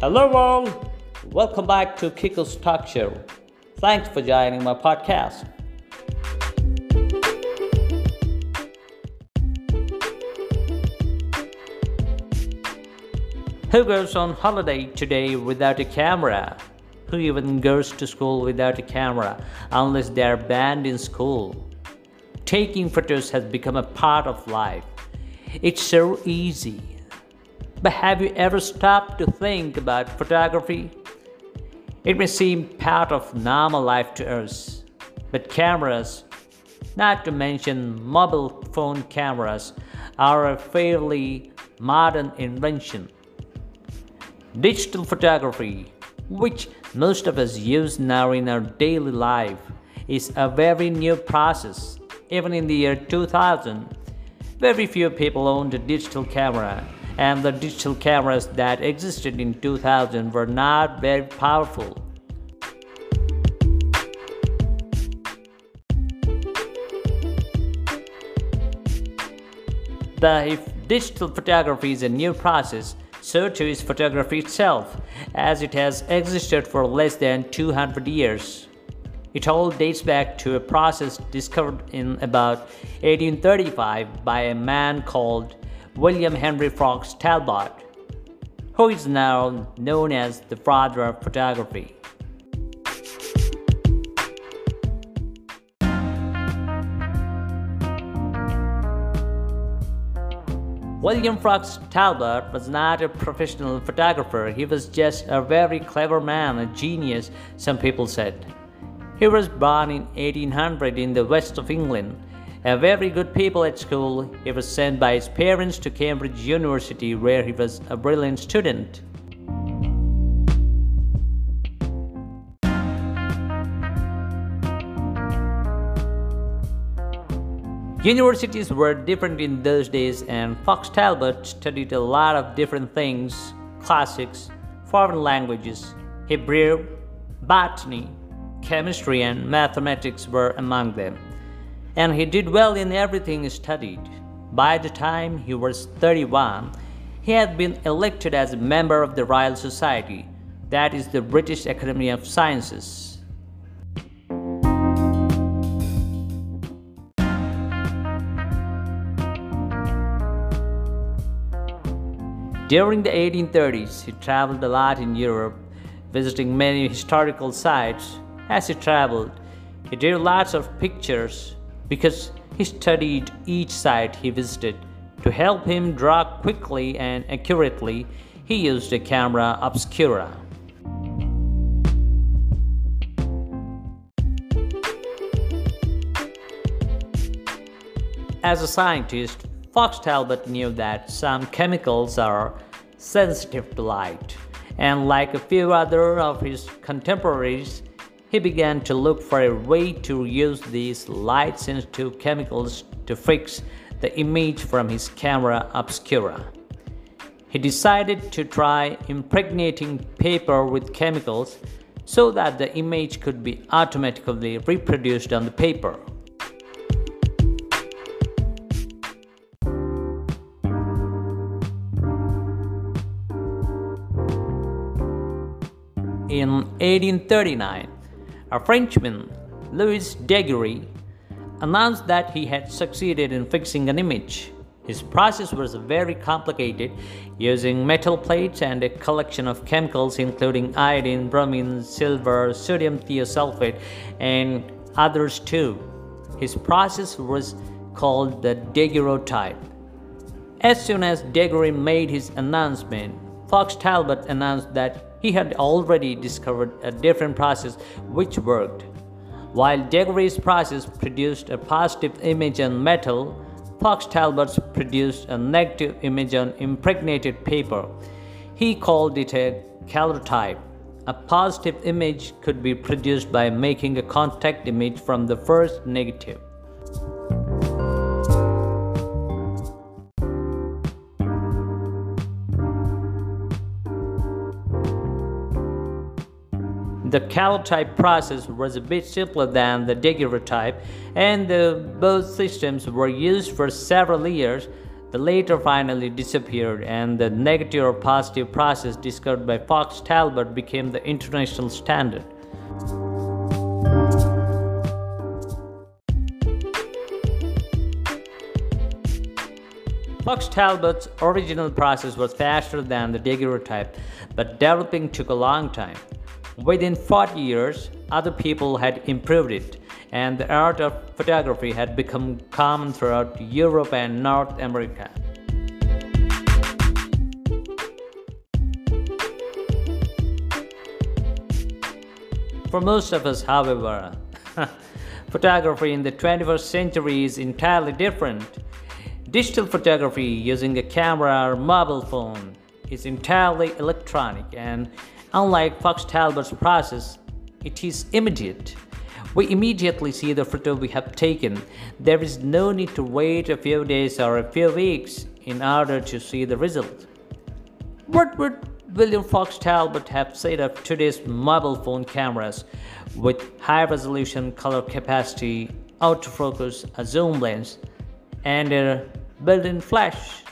Hello, all. Welcome back to Kiko's Talk Show. Thanks for joining my podcast. Who goes on holiday today without a camera? Who even goes to school without a camera unless they are banned in school? Taking photos has become a part of life. It's so easy. But have you ever stopped to think about photography? It may seem part of normal life to us, but cameras, not to mention mobile phone cameras, are a fairly modern invention. Digital photography, which most of us use now in our daily life, is a very new process. Even in the year 2000, very few people owned a digital camera, and the digital cameras that existed in 2000 were not very powerful. The if digital photography is a new process, so too is photography itself, as it has existed for less than 200 years. It all dates back to a process discovered in about 1835 by a man called William Henry Fox Talbot, who is now known as the father of photography. William Fox Talbot was not a professional photographer, he was just a very clever man, a genius, some people said. He was born in 1800 in the west of England. A very good pupil at school, he was sent by his parents to Cambridge University where he was a brilliant student. Universities were different in those days, and Fox Talbot studied a lot of different things classics, foreign languages, Hebrew, botany, chemistry and mathematics were among them. And he did well in everything he studied. By the time he was 31, he had been elected as a member of the Royal Society, that is the British Academy of Sciences. During the 1830s, he traveled a lot in Europe, visiting many historical sites as he traveled, he drew lots of pictures because he studied each site he visited. To help him draw quickly and accurately, he used a camera obscura. As a scientist, Fox Talbot knew that some chemicals are sensitive to light, and like a few other of his contemporaries, he began to look for a way to use these light sensitive chemicals to fix the image from his camera obscura. He decided to try impregnating paper with chemicals so that the image could be automatically reproduced on the paper. In 1839, a Frenchman, Louis Daguerre, announced that he had succeeded in fixing an image. His process was very complicated, using metal plates and a collection of chemicals including iodine, bromine, silver, sodium thiosulfate, and others too. His process was called the daguerreotype. As soon as Daguerre made his announcement, Fox Talbot announced that he had already discovered a different process which worked. While Daguerre's process produced a positive image on metal, Fox Talbot's produced a negative image on impregnated paper. He called it a calotype. A positive image could be produced by making a contact image from the first negative. The calotype process was a bit simpler than the daguerreotype, and the, both systems were used for several years. The later finally disappeared, and the negative or positive process discovered by Fox Talbot became the international standard. Fox Talbot's original process was faster than the daguerreotype, but developing took a long time. Within 40 years, other people had improved it, and the art of photography had become common throughout Europe and North America. For most of us, however, photography in the 21st century is entirely different. Digital photography using a camera or mobile phone is entirely electronic and unlike Fox Talbot's process, it is immediate. We immediately see the photo we have taken. There is no need to wait a few days or a few weeks in order to see the result. What would William Fox Talbot have said of today's mobile phone cameras with high resolution color capacity, autofocus, a zoom lens, and a built in flash.